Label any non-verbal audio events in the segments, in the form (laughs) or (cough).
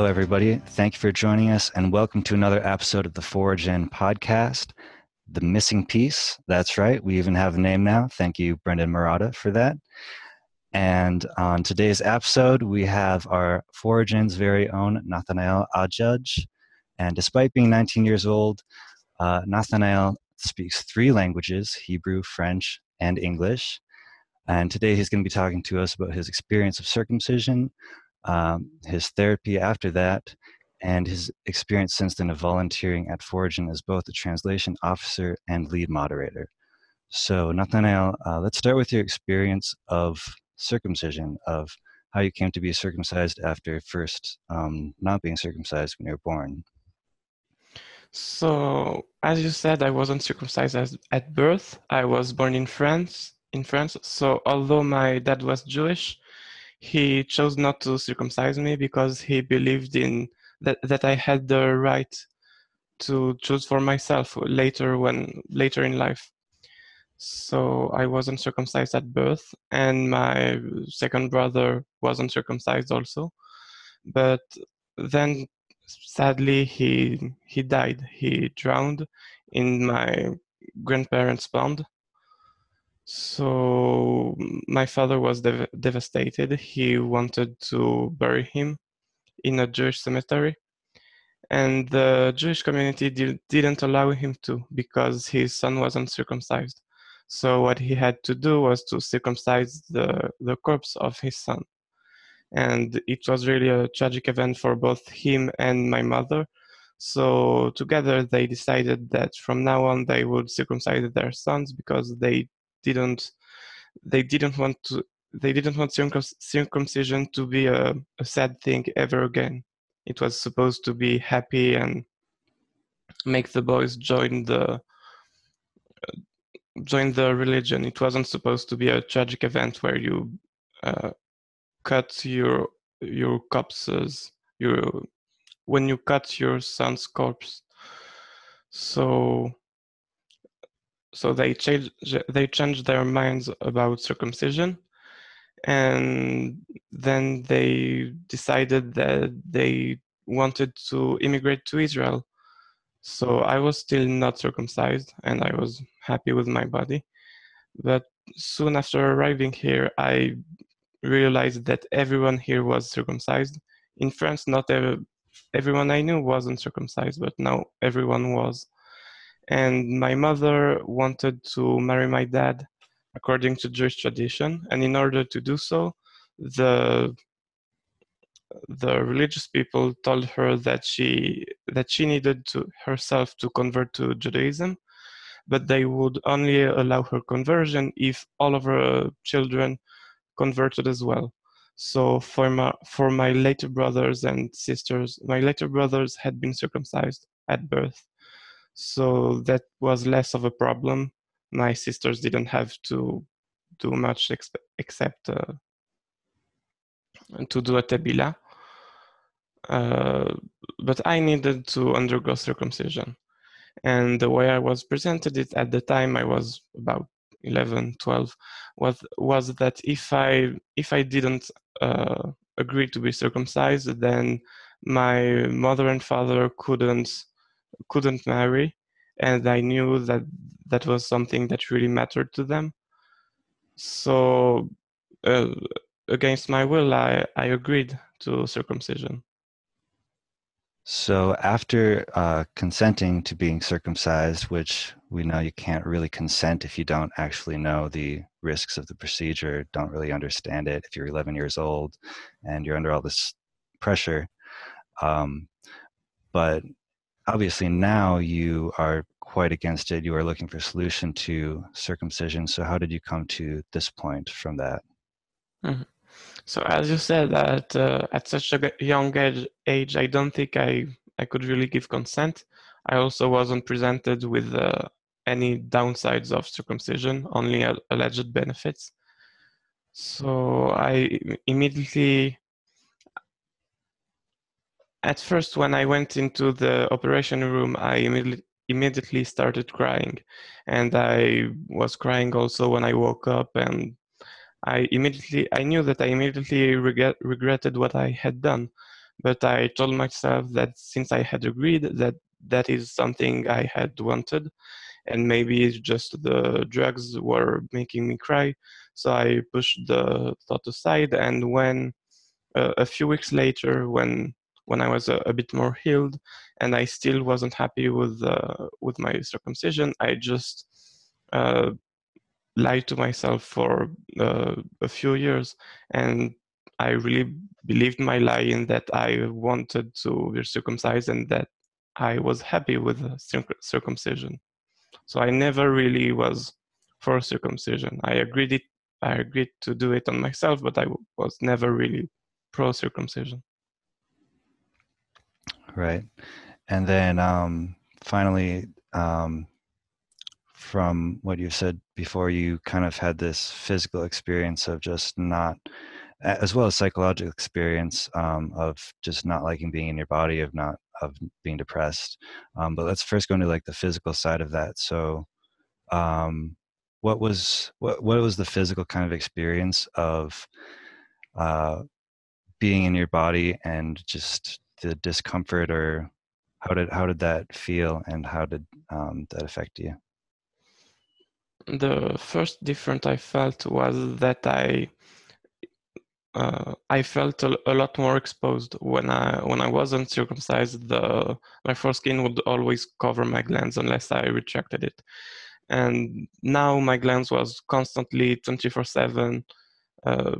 Hello, everybody. Thank you for joining us, and welcome to another episode of the Foregen podcast, The Missing Piece. That's right. We even have a name now. Thank you, Brendan Murata, for that. And on today's episode, we have our Foregen's very own Nathanael Hadjadj. And despite being 19 years old, uh, Nathanael speaks three languages Hebrew, French, and English. And today he's going to be talking to us about his experience of circumcision, um, his therapy after that, and his experience since then of volunteering at Foregen as both a translation officer and lead moderator. So, Nathanael, uh, let's start with your experience of circumcision, of how you came to be circumcised after first um, not being circumcised when you were born. So, as you said, I wasn't circumcised as, at birth. I was born in France. In France, so although my dad was Jewish, he chose not to circumcise me because he believed in that that I had the right to choose for myself later when later in life. So I wasn't circumcised at birth, and my second brother wasn't circumcised also. But then, sadly, he he died. He drowned in my grandparents' pond so my father was dev- devastated. He wanted to bury him in a Jewish cemetery, and the Jewish community did, didn't allow him to because his son wasn't circumcised. So what he had to do was to circumcise the, the corpse of his son. And it was really a tragic event for both him and my mother. So together they decided that from now on they would circumcise their sons because they didn't they didn't want to they didn't want circumcision to be a, a sad thing ever again. It was supposed to be happy and make the boys join the join the religion. It wasn't supposed to be a tragic event where you uh, cut your your corpses your when you cut your son's corpse. So so they changed they changed their minds about circumcision and then they decided that they wanted to immigrate to Israel. So I was still not circumcised and I was happy with my body. But soon after arriving here, I realized that everyone here was circumcised. In France, not every, everyone I knew wasn't circumcised, but now everyone was and my mother wanted to marry my dad according to Jewish tradition, and in order to do so, the the religious people told her that she that she needed to herself to convert to Judaism, but they would only allow her conversion if all of her children converted as well. So for my for my later brothers and sisters, my later brothers had been circumcised at birth, so that was less of a problem. My sisters didn't have to do much exp- except uh, to do a tebila. Uh, but I needed to undergo circumcision. And the way I was presented it at the time, I was about 11, 12, was, was that if I, if I didn't uh, agree to be circumcised, then my mother and father couldn't couldn't marry and i knew that that was something that really mattered to them. So uh, against my will i i agreed to circumcision. So after uh, consenting to being circumcised which we know you can't really consent if you don't actually know the risks of the procedure don't really understand it if you're 11 years old and you're under all this pressure um, but obviously now you are quite against it. You are looking for a solution to circumcision. So how did you come to this point from that? Mm-hmm. So as you said that uh, at such a young age, age, I don't think I I could really give consent. I also wasn't presented with uh, any downsides of circumcision, only alleged benefits. So I immediately at first, when I went into the operation room, I immediately started crying, and I was crying also when I woke up, and I immediately I knew that I immediately regret, regretted what I had done, but I told myself that since I had agreed that that is something I had wanted, and maybe it's just the drugs were making me cry, so I pushed the thought aside. And when uh, a few weeks later, when when I was a, a, bit more healed, and I still wasn't happy with uh, with my circumcision, I just uh, lied to myself for uh, a few years, and I really believed my lie in that I wanted to be circumcised and that I was happy with circumcision. So I never really was for circumcision. I agreed it. I agreed to do it on myself, but I was never really pro circumcision. Right, and then um, finally, um, from what you said before, you kind of had this physical experience of just not, as well as psychological experience um, of just not liking being in your body, of not of being depressed. Um, but let's first go into like the physical side of that. So, um, what was what what was the physical kind of experience of uh, being in your body and just the discomfort, or how did how did that feel, and how did um, that affect you? The first difference I felt was that I uh, I felt a, a, lot more exposed when I when I wasn't circumcised. The my foreskin would always cover my glands unless I retracted it, and now my glands was constantly twenty four seven, uh,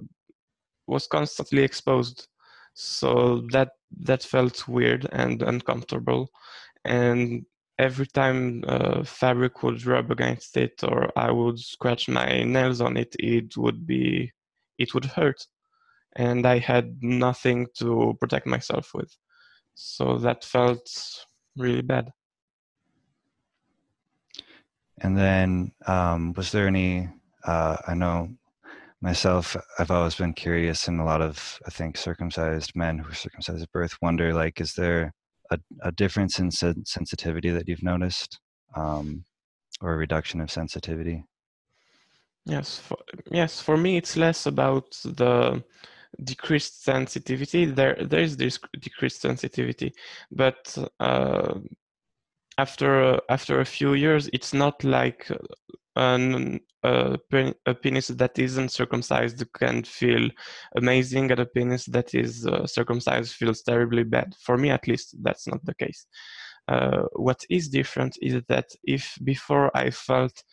was constantly exposed. So that that felt weird and uncomfortable, and every time uh, fabric would rub against it or I would scratch my nails on it, it would be it would hurt and I had nothing to protect myself with. So that felt really bad. And then, um, was there any? Uh, I know myself, I've always been curious, and a lot of I think circumcised men who are circumcised at birth wonder, like, is there a, a difference in sen- sensitivity that you've noticed, um, or a reduction of sensitivity? Yes, for, yes. For me, it's less about the decreased sensitivity. There, there is this decreased sensitivity, but uh, after after a few years, it's not like an, a, a, penis that isn't circumcised can feel amazing, and a penis that is uh, circumcised feels terribly bad. For me, at least, that's not the case. Uh, what is different is that if before I felt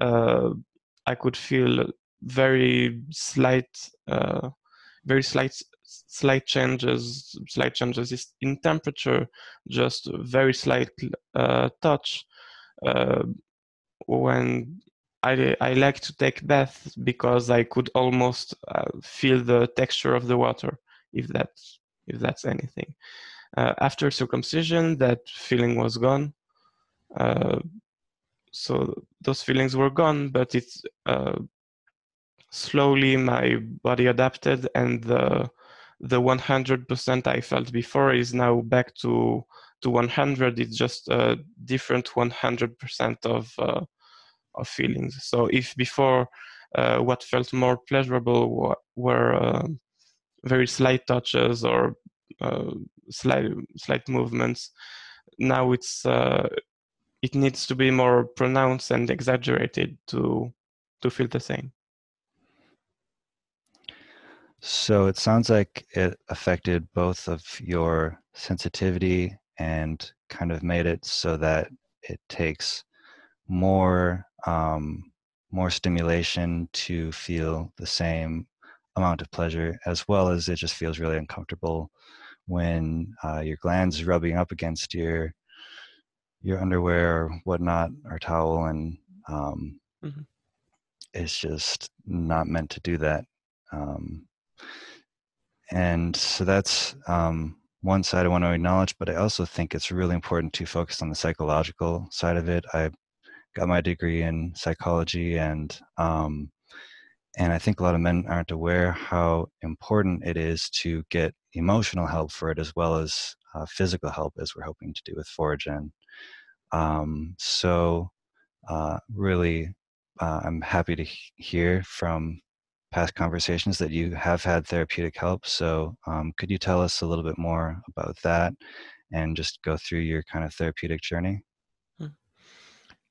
uh, I could feel very slight uh, very slight slight changes slight changes in temperature just very slight uh, touch uh, when I, I like to take baths because I could almost uh, feel the texture of the water if that's if that's anything. Uh, after circumcision that feeling was gone. Uh, so those feelings were gone but it's uh, slowly my body adapted and the the 100% I felt before is now back to to 100 it's just a different 100% of uh, of feelings. So if before uh, what felt more pleasurable were uh, very slight touches or uh, slight slight movements now it's uh, it needs to be more pronounced and exaggerated to to feel the same. So it sounds like it affected both of your sensitivity and kind of made it so that it takes more um, more stimulation to feel the same amount of pleasure, as well as it just feels really uncomfortable when uh, your glands rubbing up against your your underwear or whatnot or towel, and um, mm-hmm. it's just not meant to do that. Um, and so that's um, one side I want to acknowledge, but I also think it's really important to focus on the psychological side of it. I got my degree in psychology, and um, and I think a lot of men aren't aware how important it is to get emotional help for it as well as uh, physical help, as we're hoping to do with Foregen. Um, so, uh, really, uh, I'm happy to hear from past conversations that you have had therapeutic help. So, um, could you tell us a little bit more about that and just go through your kind of therapeutic journey?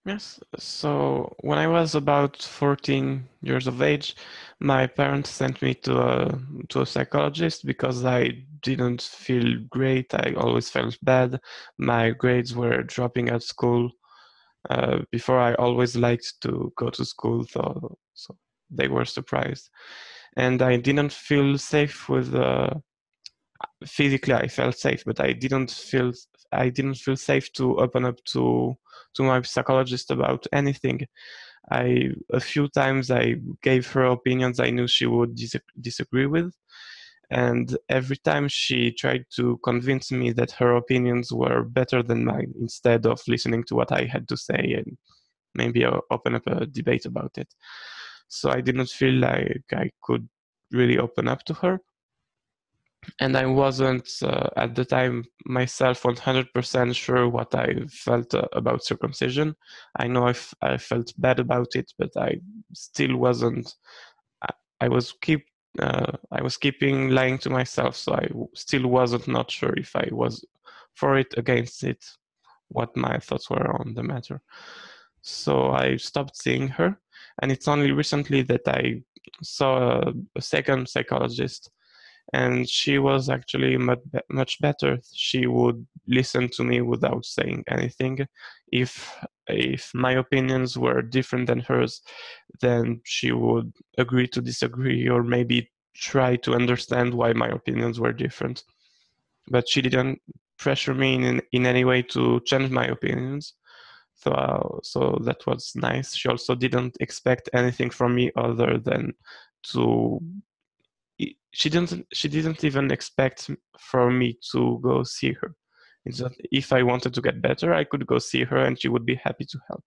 Yes. So when I was about 14 years of age, my parents sent me to a to a psychologist because I didn't feel great. I always felt bad. My grades were dropping at school. Uh, before I always liked to go to school, so, so they were surprised, and I didn't feel safe with. Uh, physically, I felt safe, but I didn't feel I didn't feel safe to open up to to my psychologist about anything. I a few times I gave her opinions I knew she would dis- disagree with, and every time she tried to convince me that her opinions were better than mine instead of listening to what I had to say and maybe uh, open up a debate about it. So I didn't feel like I could really open up to her. And I wasn't uh, at the time myself 100% sure what I felt uh, about circumcision. I know I, f- I felt bad about it, but I still wasn't. I, I was keep uh, I was keeping lying to myself, so I still wasn't not sure if I was for it, against it, what my thoughts were on the matter. So I stopped seeing her, and it's only recently that I saw a, a second psychologist, and she was actually much, much better. She would listen to me without saying anything. If if my opinions were different than hers, then she would agree to disagree or maybe try to understand why my opinions were different. But she didn't pressure me in, in any way to change my opinions. So, uh, so that was nice. She also didn't expect anything from me other than to. She didn't. She didn't even expect for me to go see her. It's that if I wanted to get better, I could go see her and she would be happy to help.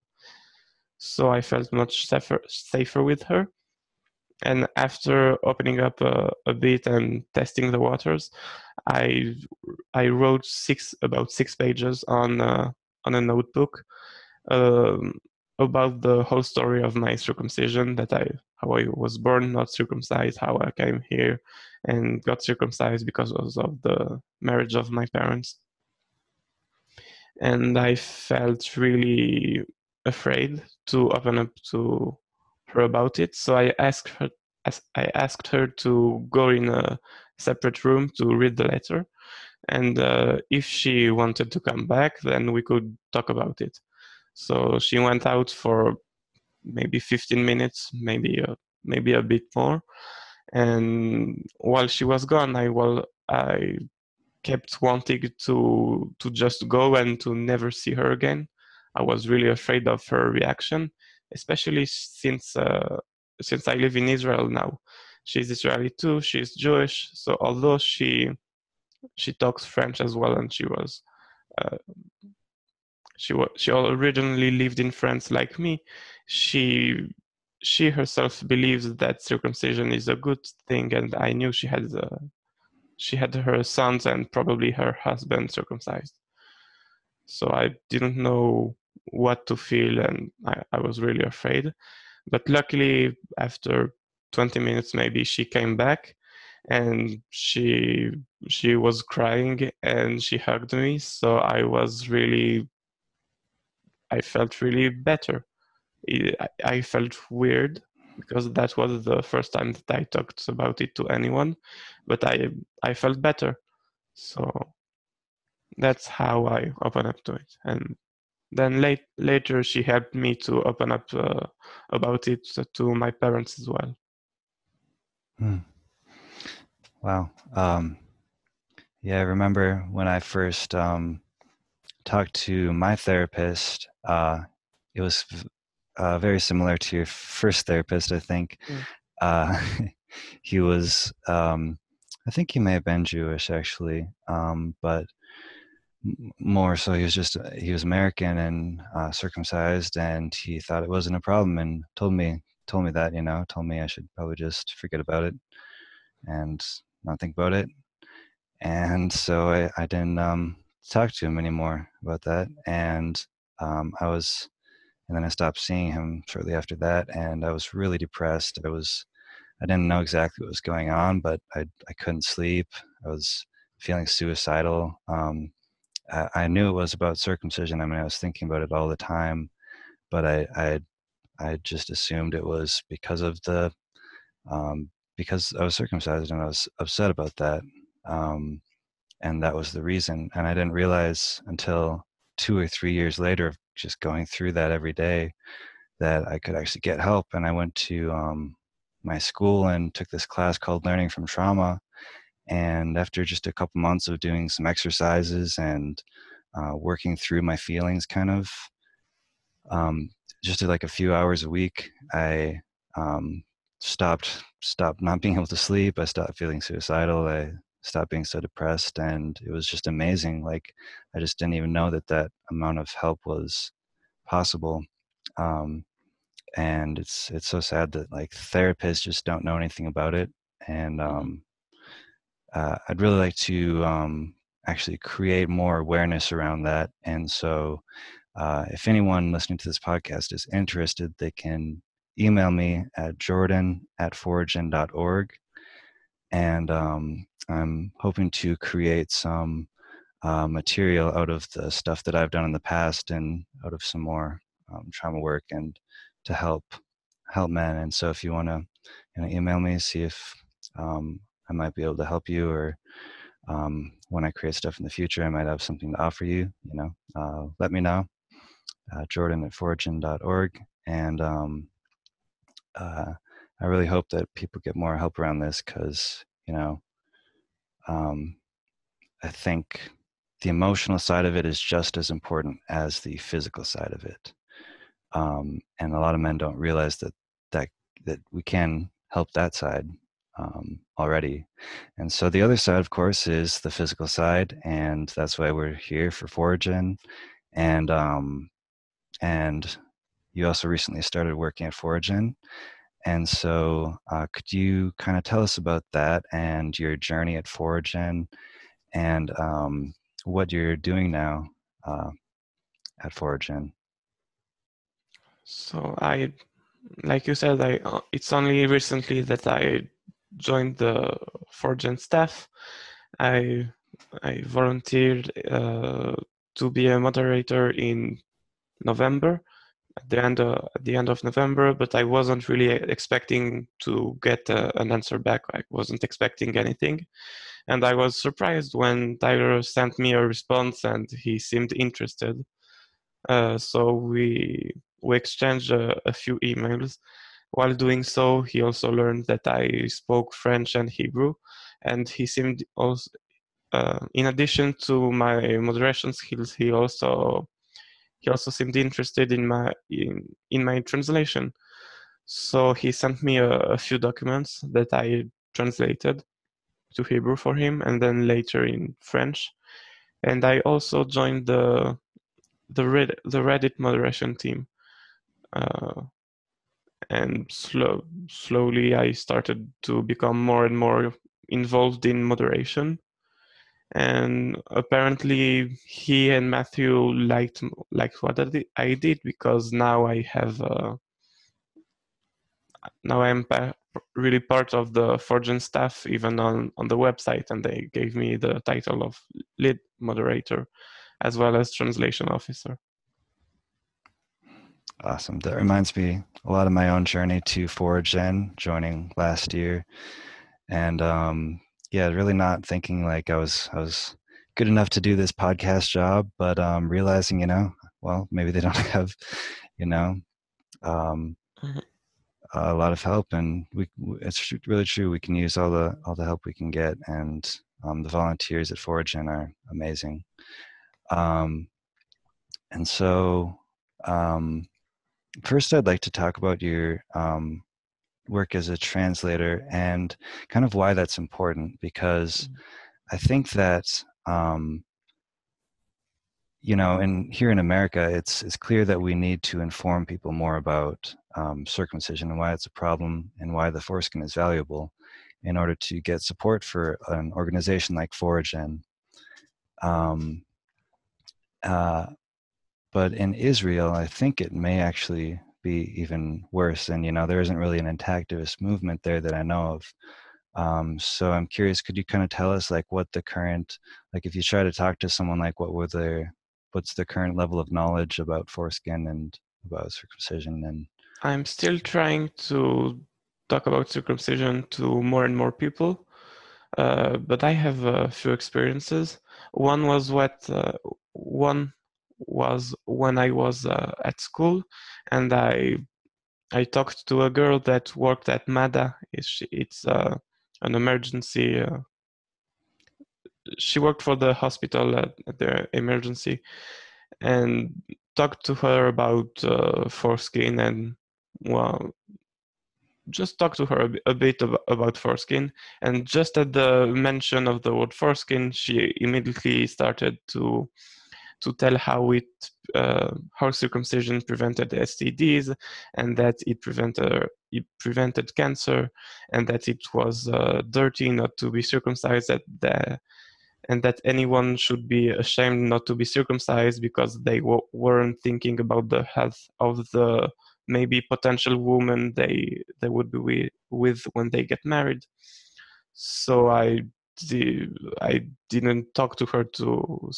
So I felt much safer, safer with her. And after opening up a, a bit and testing the waters, I I wrote six about six pages on uh, on a notebook um, about the whole story of my circumcision that I how I was born not circumcised, how I came here and got circumcised because of the marriage of my parents and I felt really afraid to open up to her about it. So I asked her, I asked her to go in a separate room to read the letter, and uh, if she wanted to come back, then we could talk about it. So she went out for maybe 15 minutes, maybe a, maybe a bit more, and while she was gone, I well I kept wanting to to just go and to never see her again. I was really afraid of her reaction, especially since uh, since I live in Israel now. She's Israeli too. She's Jewish, so although she she talks French as well, and she was uh, she was she originally lived in France like me. She she herself believes that circumcision is a good thing, and I knew she had she had her sons and probably her husband circumcised. So I didn't know what to feel and I, I was really afraid. But luckily, after 20 minutes, maybe she came back and she she was crying and she hugged me so i was really i felt really better I, felt weird because that was the first time that I talked about it to anyone, but I I felt better. So that's how I open up to it. And then late, later she helped me to open up uh, about it to my parents as well. Hmm. Wow. Um, yeah, I remember when I first um, talked to my therapist. Uh, it was uh, very similar to your first therapist, I think. Mm. Uh, (laughs) he was, um, I think he may have been Jewish actually, um, but more so he was just he was American and uh, circumcised, and he thought it wasn't a problem, and told me told me that you know told me I should probably just forget about it and not think about it, and so I, I didn't um, talk to him anymore about that, and um, I was and then I stopped seeing him shortly after that, and I was really depressed. I was, I didn't know exactly what was going on, but I I couldn't sleep. I was feeling suicidal. Um, I, I, knew it was about circumcision. I mean, I was thinking about it all the time, but I I I just assumed it was because of the um, because I was circumcised and I was upset about that. Um, and that was the reason. And I didn't realize until two or three years later of just going through that every day that I could actually get help. And I went to um, my school and took this class called Learning from Trauma. And after just a couple months of doing some exercises and uh, working through my feelings, kind of, um, just like a few hours a week, I um, stopped stopped not being able to sleep. I stopped feeling suicidal. I stopped being so depressed, and it was just amazing. Like I just didn't even know that that amount of help was possible. Um, and it's it's so sad that like therapists just don't know anything about it. And mm-hmm. um, uh, I'd really like to um, actually create more awareness around that. And so, uh, if anyone listening to this podcast is interested, they can email me at jordan at foregen.org. And um, I'm hoping to create some uh, material out of the stuff that I've done in the past and out of some more um, trauma work and to help help men. And so if you want to you know, email me, see if um, I might be able to help you or um, when I create stuff in the future, I might have something to offer you, you know, uh, let me know. Uh, Jordan at foregen.org. And um, uh, I really hope that people get more help around this because, you know, um, I think the emotional side of it is just as important as the physical side of it. Um, and a lot of men don't realize that that that we can help that side um, already. And so the other side, of course, is the physical side, and that's why we're here for Foregen. And um, and you also recently started working at Foregen, and so, uh, could you kind of tell us about that and your journey at Foregen and um, what you're doing now uh, at Foregen? So, I, like you said, I uh, it's only recently that I joined the Foregen staff. I I volunteered uh, to be a moderator in November at the end uh, at the end of November, but I wasn't really expecting to get uh, an answer back. I wasn't expecting anything, and I was surprised when Tyler sent me a response and he seemed interested. Uh, so we we exchanged a, a few emails. While doing so, he also learned that I spoke French and Hebrew, and he seemed also, uh, in addition to my moderation skills, he also he also seemed interested in my in, in my translation. So he sent me a, a few documents that I translated to Hebrew for him, and then later in French. And I also joined the the Reddit, the Reddit moderation team. Uh, and slow, slowly I started to become more and more involved in moderation and apparently he and Matthew liked liked what I did because now I have uh, now I'm pa- really part of the Foregen staff even on on the website and they gave me the title of lead moderator as well as translation officer. Awesome. That reminds me a lot of my own journey to Foregen, joining last year. And um, yeah, really not thinking like I was I was good enough to do this podcast job, but um, realizing you know, well, maybe they (laughs) don't have, you know, um, mm-hmm. a lot of help, and we it's really true. We can use all the all the help we can get, and um, the volunteers at Foregen are amazing. Um, and so, um, first, I'd like to talk about your um, work as a translator and kind of why that's important because mm-hmm. I think that um, you know, and here in America, it's it's clear that we need to inform people more about um, circumcision and why it's a problem and why the foreskin is valuable, in order to get support for an organization like Foregen. Um, uh, but in Israel, I think it may actually be even worse. And you know, there isn't really an intactivist movement there that I know of. Um, so I'm curious, could you kind of tell us like what the current, like if you try to talk to someone, like what were their, what's the current level of knowledge about foreskin and about circumcision? And I'm still trying to talk about circumcision to more and more people, uh, but I have a few experiences. One was what uh, one was when I was uh, at school, and I I talked to a girl that worked at MADA. It's, it's uh, an emergency. Uh, she worked for the hospital at, at, the emergency, and talked to her about uh, foreskin and well, just talk to her a, bit about foreskin. And just at the mention of the word foreskin, she immediately started to to tell how it uh, how circumcision prevented STDs and that it prevented it prevented cancer and that it was uh, dirty not to be circumcised at the and that anyone should be ashamed not to be circumcised because they w- weren't thinking about the health of the maybe potential woman they they would be with when they get married. So i i didn't talk to her to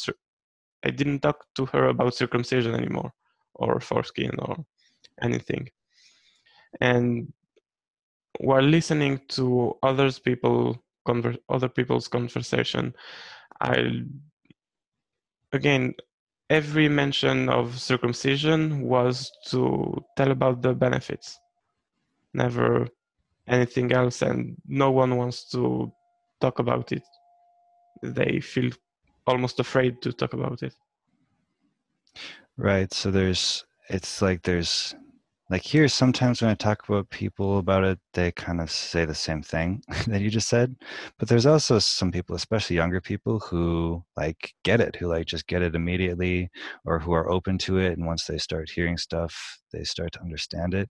I didn't talk to her about circumcision anymore or foreskin or anything. And while listening to others people conver- other people's conversation, I again every mention of circumcision was to tell about the benefits, never anything else, and no one wants to talk about it. They feel almost afraid to talk about it. Right. So there's, it's like there's, like here, sometimes when I talk about people about it, they kind of say the same thing (laughs) that you just said. But there's also some people, especially younger people, who like get it, who like just get it immediately or who are open to it. And once they start hearing stuff, they start to understand it.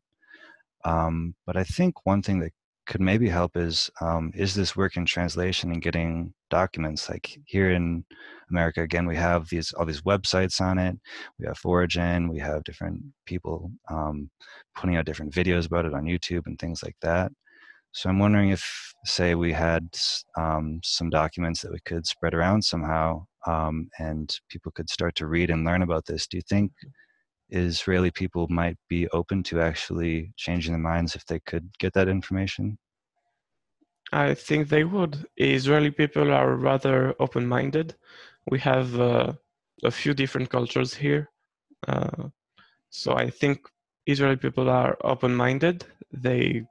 Um, but I think one thing that could maybe help is um, is this work in translation and getting documents? Like here in america again we have these all these websites on it. We have Foregen we have different people um, putting out different videos about it on youtube and things like that. So i'm wondering if say we had um, some documents that we could spread around somehow um, and people could start to read and learn about this do you think Israeli people might be open to actually changing their minds if they could get that information? I think they would. Israeli people are rather open minded. We have uh, a few different cultures here. Uh, so I think Israeli people are open minded. They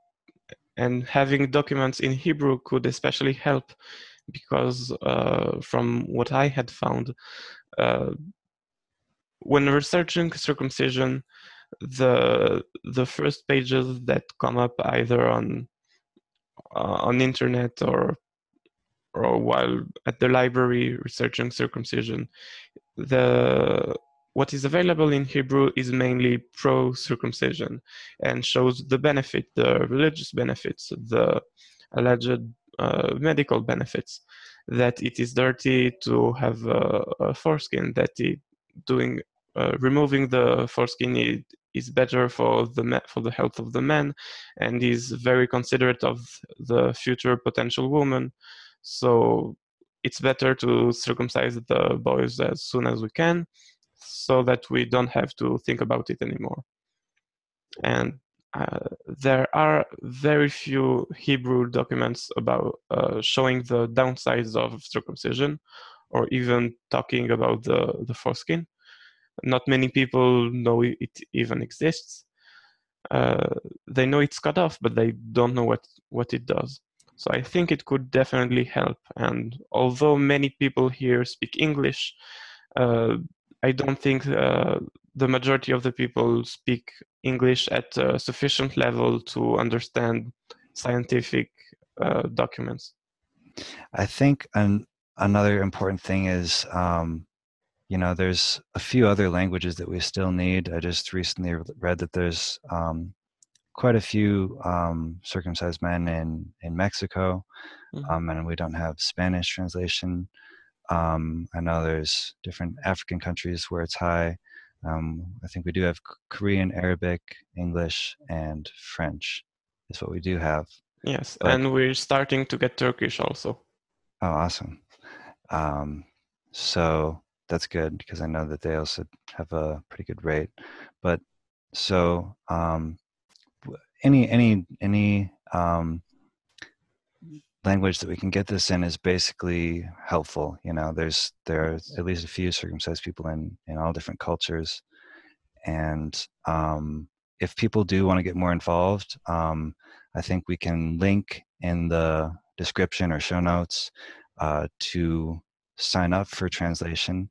and having documents in Hebrew could especially help because uh, from what I had found, uh, when researching circumcision, the the first pages that come up either on uh, on internet or or while at the library researching circumcision, the what is available in Hebrew is mainly pro circumcision and shows the benefit, the religious benefits, the alleged uh, medical benefits, that it is dirty to have a, a foreskin, that it doing uh, removing the foreskin is, better for the for the health of the man, and is very considerate of the future potential woman. So it's better to circumcise the boys as soon as we can, so that we don't have to think about it anymore. And uh, there are very few Hebrew documents about uh, showing the downsides of circumcision, or even talking about the the foreskin not many people know it even exists. Uh, they know it's cut off, but they don't know what, what it does. So I think it could definitely help. And although many people here speak English, uh, I don't think uh, the majority of the people speak English at a sufficient level to understand scientific uh, documents. I think an, another important thing is um, you know, there's a few other languages that we still need. I just recently read that there's um, quite a few um, circumcised men in in Mexico, mm-hmm. um, and we don't have Spanish translation. Um, I know there's different African countries where it's high. Um, I think we do have Korean, Arabic, English, and French. Is what we do have. Yes, but, and we're starting to get Turkish also. Oh, awesome. Um, so that's good because I know that they also have a pretty good rate. But so um, any any any um, language that we can get this in is basically helpful. You know, there's there are at least a few circumcised people in in all different cultures, and um, if people do want to get more involved, um, I think we can link in the description or show notes uh, to sign up for translation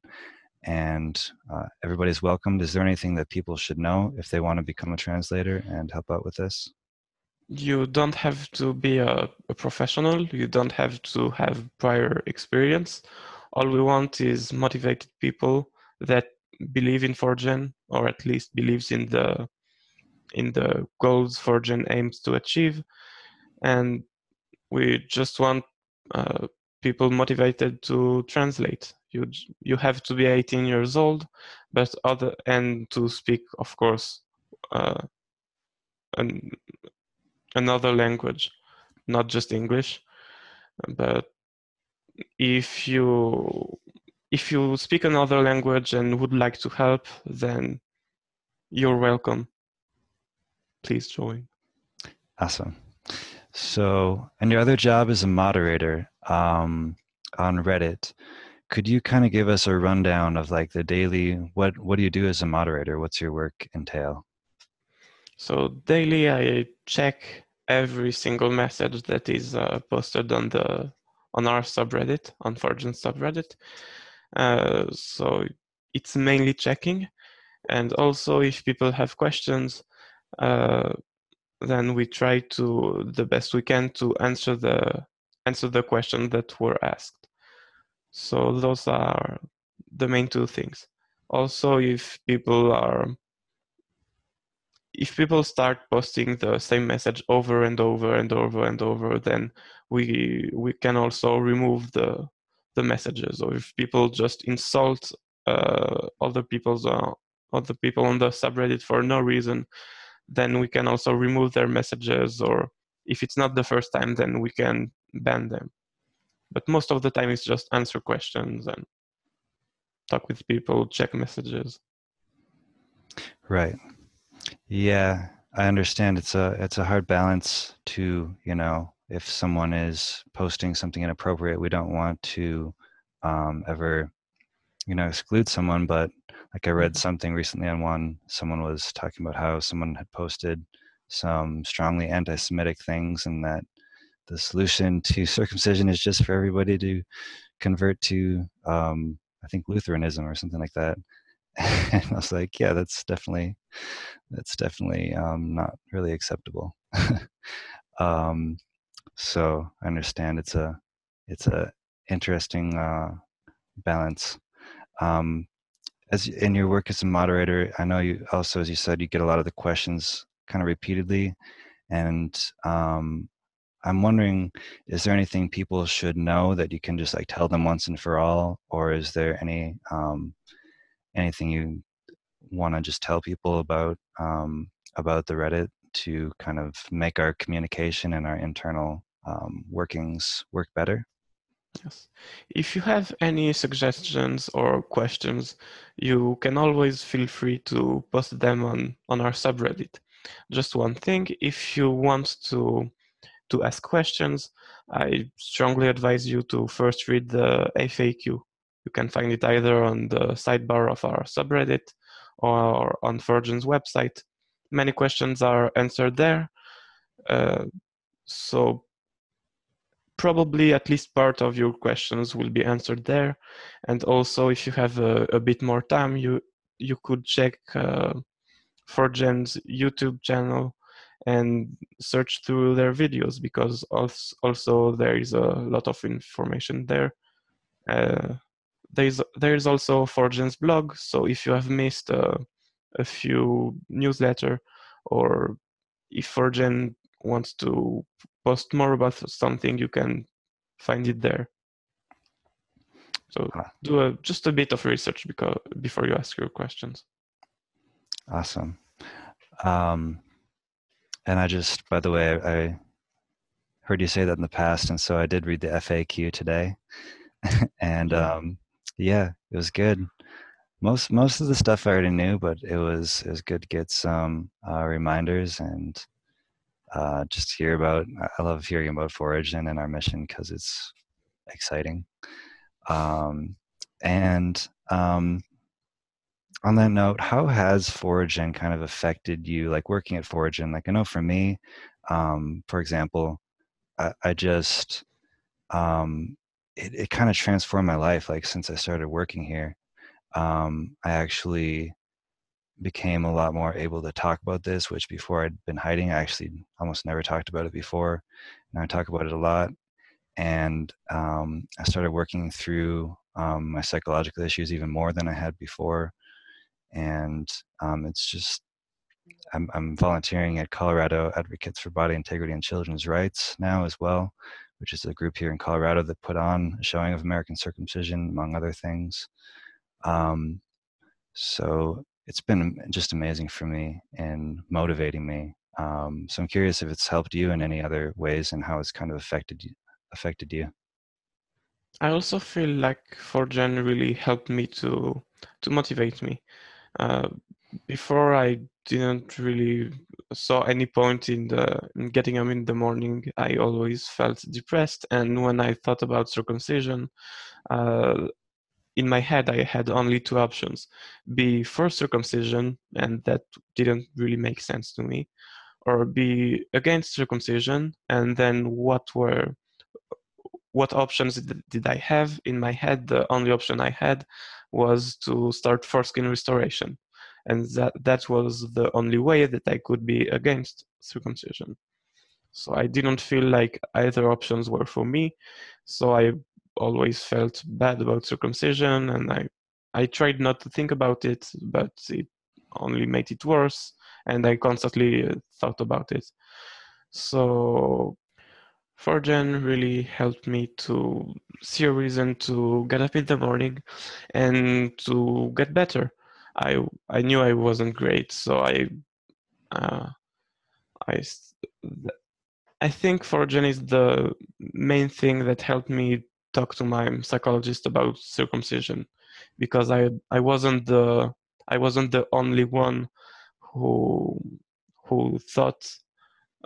and uh, everybody's welcomed. Is there anything that people should know if they want to become a translator and help out with this? You don't have to be a, a professional. You don't have to have prior experience. All we want is motivated people that believe in Foregen or at least believes in the in the goals Foregen aims to achieve, and we just want uh, people motivated to translate. You you have to be 18 years old but other and to speak of course uh, an, another language not just english. But if you if you speak another language and would like to help then you're welcome. Please join. Awesome so and your other job is a moderator um, on reddit. Could you kind of give us a rundown of like the daily what what do you do as a moderator? What's your work entail? So daily i check every single message that is uh, posted on the on our subreddit on Foregen subreddit. Uh, so it's mainly checking. And also if people have questions uh, then we try to the best we can to answer the answer the question that were asked so those are the main two things. Also, if people are if people start posting the same message over and over and over and over, then we we can also remove the the messages. Or if people just insult uh, other people's uh, other people on the subreddit for no reason, then we can also remove their messages. Or if it's not the first time, then we can ban them. But most of the time it's just answer questions and talk with people check messages. Right. Yeah i understand. It's a it's a hard balance to you know if someone is posting something inappropriate we don't want to um, ever you know exclude someone but like i read mm-hmm. something recently on one someone was talking about how someone had posted some strongly anti-semitic things and that the solution to (laughs) circumcision is just for everybody to convert to um, I think Lutheranism or something like that. (laughs) and I was like, yeah, that's definitely that's definitely um, not really acceptable. (laughs) um, so I understand it's a it's a interesting uh, balance. Um, as in your work as a moderator, I know you also, as you said, you get a lot of the questions kind of repeatedly, and um, I'm wondering, is there anything people should know that you can just like tell them once and for all, or is there any um, anything you want to just tell people about um, about the Reddit to kind of make our communication and our internal um, workings work better? Yes. If you have any suggestions or questions, you can always feel free to post them on, on our subreddit. Just one thing, if you want to to ask questions, I strongly advise you to first read the FAQ. You can find it either on the sidebar of our subreddit or on Foregen's website. Many questions are answered there. Uh, so probably at least part of your questions will be answered there. And also, if you have a, a bit more time, you you could check uh, Foregen's YouTube channel and search through their videos because also there is a lot of information there. Uh, there's there's also Foregen's blog, so if you have missed uh, a few newsletter or if Foregen wants to post more about something, you can find it there. So do a, just a bit of research because before you ask your questions. Awesome. Um, and I just, by the way, I heard you say that in the past, and so I did read the FAQ today, (laughs) and um, yeah, it was good. Most most of the stuff I already knew, but it was it was good to get some uh, reminders and uh, just hear about. I love hearing about Foregen and our mission because it's exciting. Um, and um, on that note, how has Foregen kind of affected you, like working at Foregen? Like I know for me, um, for example, I, I just um, it, it kind of transformed my life. Like since I started working here, um, I actually became a lot more able to talk about this, which before I'd been hiding. I actually almost never talked about it before. Now I talk about it a lot. And um, I started working through um, my psychological issues even more than I had before. And um, it's just, I'm, I'm volunteering at Colorado Advocates for Body Integrity and Children's Rights now as well, which is a group here in Colorado that put on a showing of American circumcision, among other things. Um, so it's been just amazing for me and motivating me. Um, so I'm curious if it's helped you in any other ways and how it's kind of affected you, affected you. I also feel like Foregen really helped me to to motivate me. Uh, before I didn't really saw any point in the in getting up in the morning. I always felt depressed, and when I thought about circumcision, uh, in my head I had only two options: be for circumcision, and that didn't really make sense to me, or be against circumcision, and then what were what options did I have in my head? The only option I had was to start foreskin restoration and that that was the only way that I could be against circumcision. So I didn't feel like either options were for me. So I always felt bad about circumcision, and I I tried not to think about it, but it only made it worse, and I constantly uh, thought about it. So Foregen really helped me to see a reason to get up in the morning and to get better. I I knew I wasn't great, so I uh, I I think Foregen is the main thing that helped me talk to my psychologist about circumcision because I I wasn't the I wasn't the only one who who thought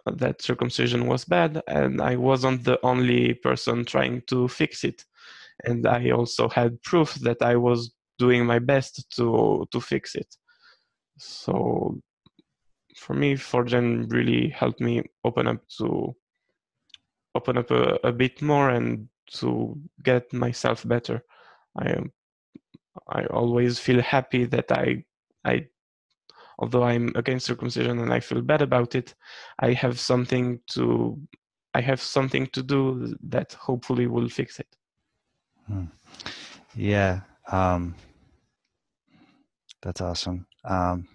uh, that circumcision was bad and I wasn't the only person trying to fix it and I also had proof that I was doing my best to to fix it. So for me, Foregen really helped me open up to open up a, a bit more and to get myself better. I am I always feel happy that I I although I'm against circumcision and I feel bad about it, I have something to I have something to do that hopefully will fix it. Hmm. Yeah. Um, that's awesome. Um,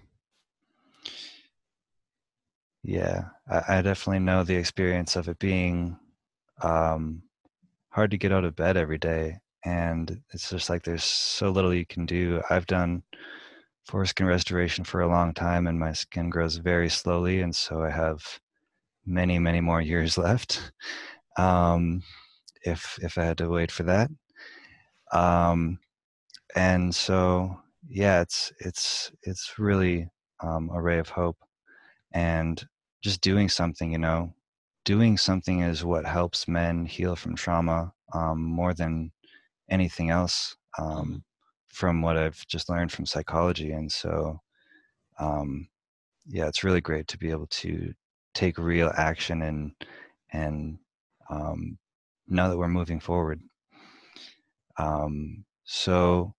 yeah, I, I, definitely know the experience of it being um, hard to get out of bed every day. And it's just like there's so little you can do. I've done foreskin restoration for a long time, and my skin grows very slowly. And so I have many, many more years (laughs) left um, if, if I had to wait for that. Um, and so yeah, it's it's it's really um, a ray of hope, and just doing something. You know, doing something is what helps men heal from trauma um, more than anything else. Um, mm-hmm. from what I've just learned from psychology, and so um, yeah, it's really great to be able to take real action and and um, know that we're moving forward. Um, so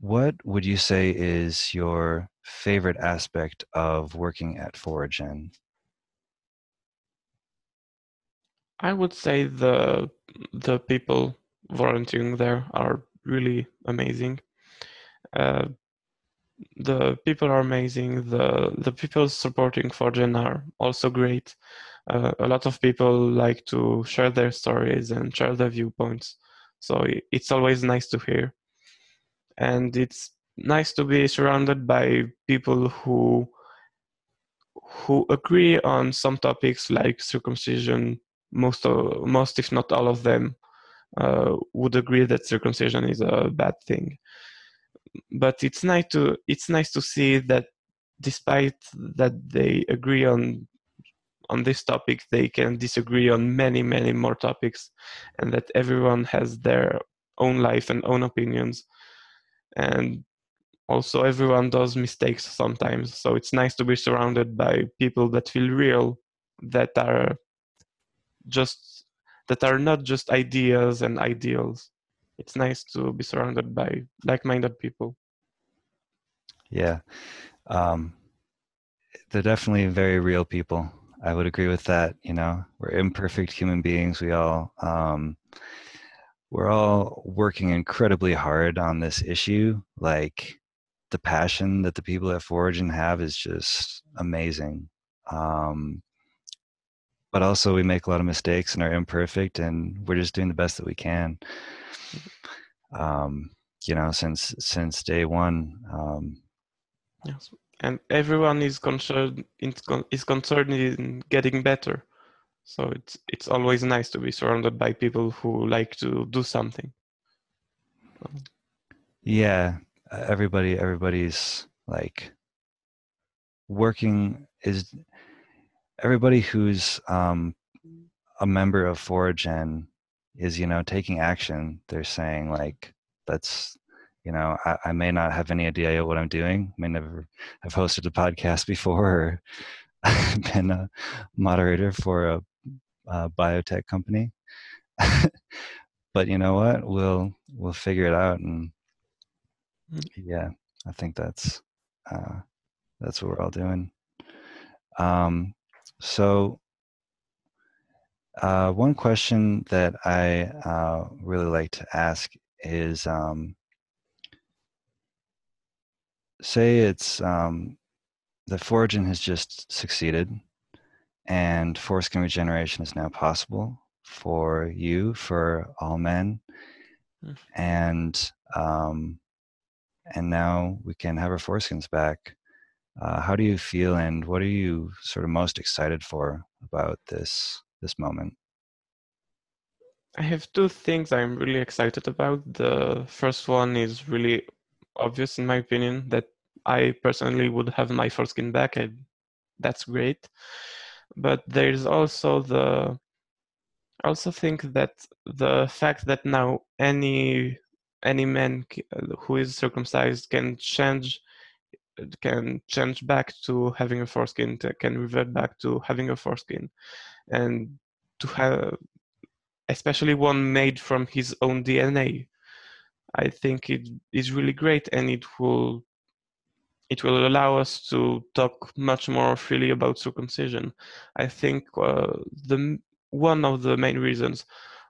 what would you say is your favorite aspect of working at Foregen? I would say the the people volunteering there are really amazing. Uh, the people are amazing. The the people supporting Foregen are also great. Uh, a lot of people like to share their stories and share their viewpoints, so it's always nice to hear and it's nice to be surrounded by people who who agree on some topics like circumcision. Most of, most, if not all of them, uh, would agree that circumcision is a bad thing. But it's nice to it's nice to see that despite that they agree on on this topic, they can disagree on many many more topics, and that everyone has their own life and own opinions, and also everyone does mistakes sometimes. So it's nice to be surrounded by people that feel real, that are just that are not just ideas and ideals. It's nice to be surrounded by like-minded people. Yeah, um, they're definitely very real people. I would agree with that. You know, we're imperfect human beings. We all um, we're all working incredibly hard on this issue. Like the passion that the people at Foregen have is just amazing. Um, but also we make a lot of mistakes and are imperfect and we're just doing the best that we can. Um, you know since since day one um, yes and everyone is concerned is concerned in getting better. So it's it's always nice to be surrounded by people who like to do something. Yeah everybody everybody's like working is everybody who's um, a member of Foregen is you know taking action. They're saying like that's you know I, I, may not have any idea what i'm doing I may never have hosted a podcast before or (laughs) been a moderator for a, a biotech company. (laughs) But you know what? We'll we'll figure it out and mm. yeah i think that's uh, that's what we're all doing. Um, so, uh, one question that I uh, really like to ask is um, say it's um, the Foregen has just succeeded and foreskin regeneration is now possible for you, for all men. Mm. And um, and now we can have our foreskins back. Uh, how do you feel, and what are you sort of most excited for about this this moment? I have two things I'm really excited about. The first one is really obvious, in my opinion, that I personally would have my foreskin back, and that's great. But there's also the I also think that the fact that now any any man who is circumcised can change can change back to having a foreskin, can revert back to having a foreskin, and to have, especially one made from his own DNA. I think it is really great, and it will it will allow us to talk much more freely about circumcision. I think uh, the one of the main reasons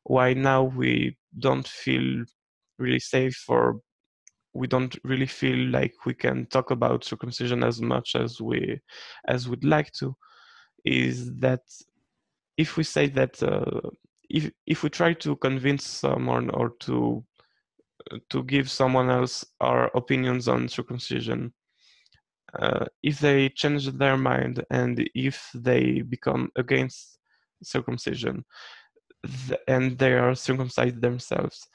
why now we don't feel really safe or we don't really feel like we can talk about circumcision as much as we as we'd like to is that if we say that uh, if if we try to convince someone or to to give someone else our opinions on circumcision uh, if they change their mind and if they become against circumcision th- and they are circumcised themselves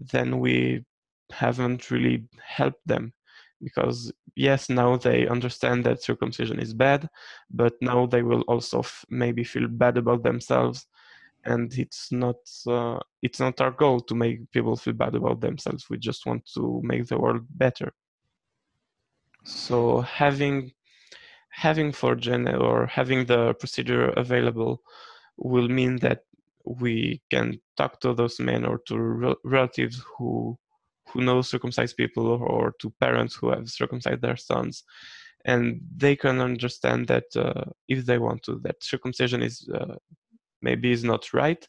then we haven't really helped them because yes now they understand that circumcision is bad but now they will also f- maybe feel bad about themselves and it's not uh, it's not our goal to make people feel bad about themselves. We just want to make the world better. So having having Foregen or having the procedure available will mean that we can talk to those men or to re- relatives who who know circumcised people or to parents who have circumcised their sons. And they can understand that uh, if they want to that circumcision is uh, maybe is not right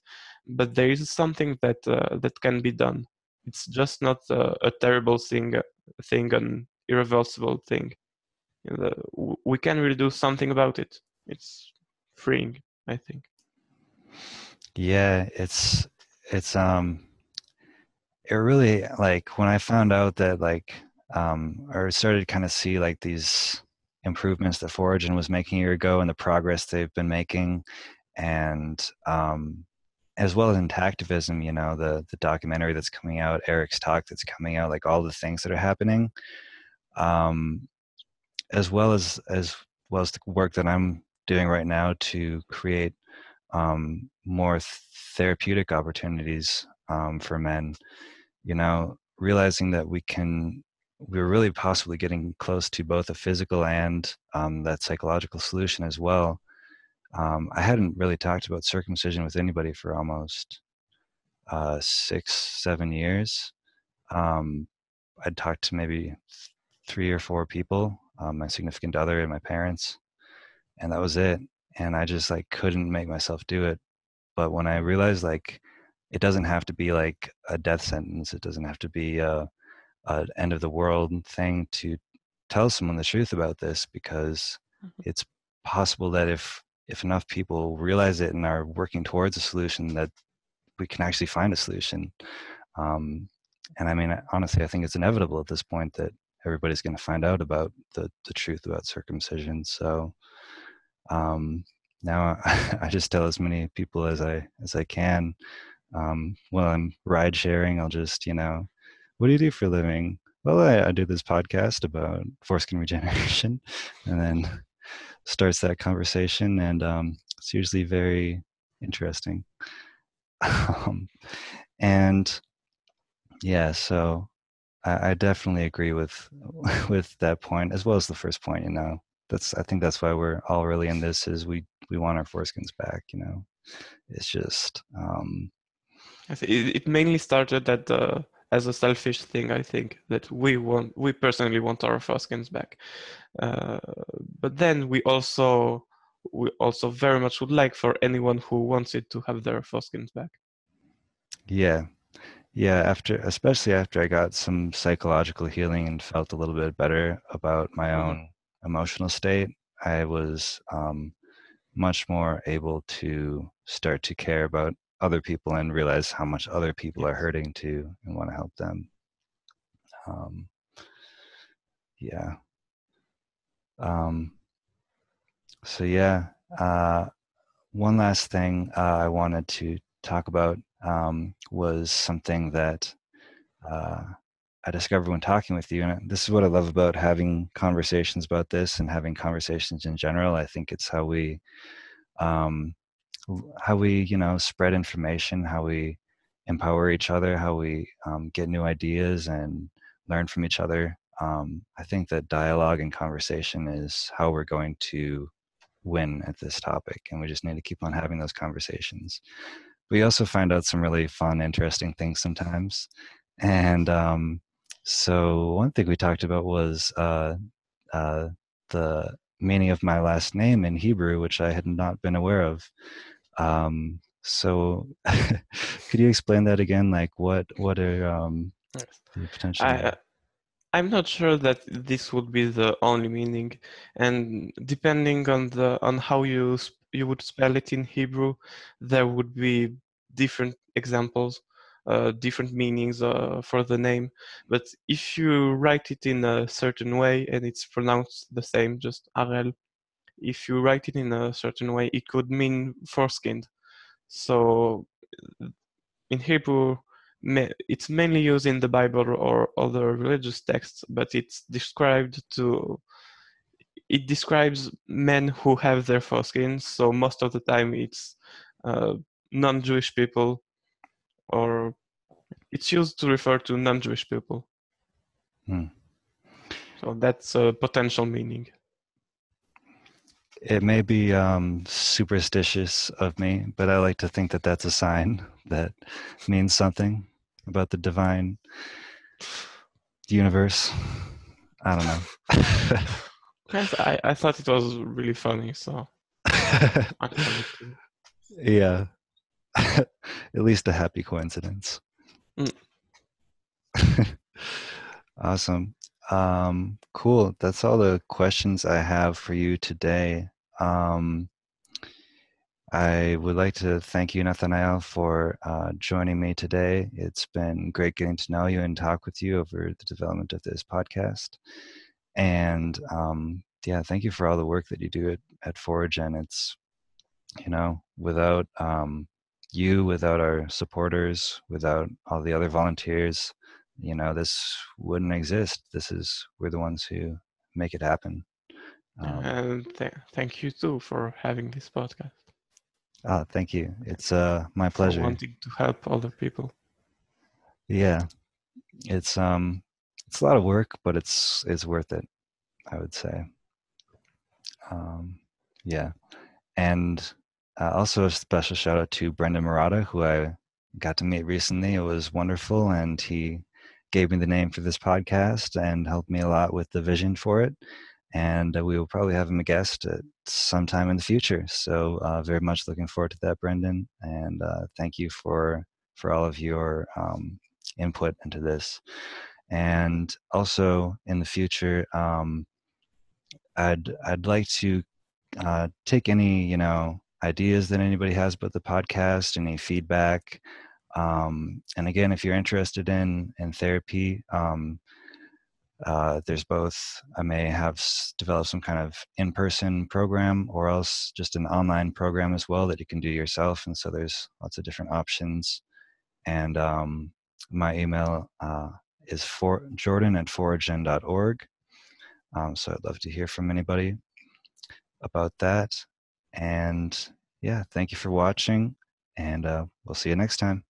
but there is something that uh, that can be done. It's just not a terrible thing thing an irreversible thing. You know, we can really do something about it. It's freeing i think. Yeah it's it's um it really like when I found out that like um, or started to kind of see like these improvements that Foregen was making a year ago and the progress they've been making, and um, as well as intactivism, you know, the the documentary that's coming out, Eric's talk that's coming out, like all the things that are happening, um, as well as as well as the work that I'm doing right now to create um, more therapeutic opportunities um, for men. You know, realizing that we can, we're really possibly getting close to both a physical and um, that psychological solution as well. Um, I hadn't really talked about circumcision with anybody for almost uh, six, seven years. Um, I'd talked to maybe three or four people, um, my significant other and my parents, and that was it and I just like couldn't make myself do it. But when I realized like it doesn't have to be like a death sentence, it doesn't have to be a, a end of the world thing to tell someone the truth about this because mm-hmm. it's possible that if if enough people realize it and are working towards a solution that we can actually find a solution um, and i mean honestly i think it's inevitable at this point that everybody's going to find out about the, the truth about circumcision so um, now (laughs) I just tell as many people as I as I can. Um, while I'm ride sharing, I'll just you know, what do you do for a living? Well, I, I do this podcast about foreskin (laughs) regeneration, and then starts that conversation, and um, it's usually very interesting. Um, and yeah, so I, I definitely agree with (laughs) with that point as well as the first point. You know, that's I think that's why we're all really in this is we we want our foreskins back. You know, it's just. Um, it mainly started at the as a selfish thing. I think that we want we personally want our foreskins back, uh, but then we also we also very much would like for anyone who wants it to have their foreskins back. Yeah, yeah. After especially after I got some psychological healing and felt a little bit better about my mm-hmm. own emotional state, I was um, much more able to start to care about other people and realize how much other people are hurting too and want to help them. Um, yeah. Um, so yeah, uh, one last thing uh, I wanted to talk about um, was something that uh, I discovered when talking with you, and this is what I love about having conversations about this and having conversations in general. I think it's how we, um, how we, you know, spread information, how we empower each other, how we um, get new ideas and learn from each other. Um, I think that dialogue and conversation is how we're going to win at this topic, and we just need to keep on having those conversations. We also find out some really fun, interesting things sometimes, and um, so one thing we talked about was uh, uh, the meaning of my last name in Hebrew, which I had not been aware of. Um, so (laughs) could you explain that again? Like what what are um, the potential? I, I'm not sure that this would be the only meaning, and depending on the on how you you would spell it in Hebrew, there would be different examples uh, different meanings uh, for the name. But if you write it in a certain way and it's pronounced the same, just Arel, if you write it in a certain way, it could mean foreskinned. So in Hebrew, it's mainly used in the Bible or other religious texts, but it's described to it describes men who have their foreskin. So most of the time, it's uh, non-Jewish people or it's used to refer to non-Jewish people. Hmm. So that's a potential meaning. It may be um, superstitious of me, but I like to think that that's a sign that means something about the divine universe. I don't know. I, I thought it was really funny, so. (laughs) yeah. (laughs) At least a happy coincidence. Mm. (laughs) awesome. Um, cool. That's all the questions I have for you today. Um, I would like to thank you, Nathanael, for uh, joining me today. It's been great getting to know you and talk with you over the development of this podcast. And um, yeah, thank you for all the work that you do at, at And It's, you know, without um, you, without our supporters, without all the other volunteers, you know, this wouldn't exist. This is, we're the ones who make it happen. Um, and th- thank you too for having this podcast. Oh, thank you. It's uh my pleasure. For wanting to help other people. Yeah, it's um it's a lot of work, but it's it's worth it. I would say. Um, yeah, and uh, also a special shout out to Brendan Murata, who I got to meet recently. It was wonderful, and he gave me the name for this podcast and helped me a lot with the vision for it and uh, we will probably have him a guest sometime in the future. So uh, very much looking forward to that, Brendan, and uh, thank you for for all of your um, input into this. And also in the future, um, I'd I'd like to uh, take any you know ideas that anybody has about the podcast, any feedback. Um, and again, if you're interested in in therapy, um, uh, there's both, I may have developed some kind of in person program or else just an online program as well that you can do yourself. And so there's lots of different options. And um, my email uh, is for jordan at foregen.org. Um, so I'd love to hear from anybody about that. And yeah, thank you for watching, and uh, we'll see you next time.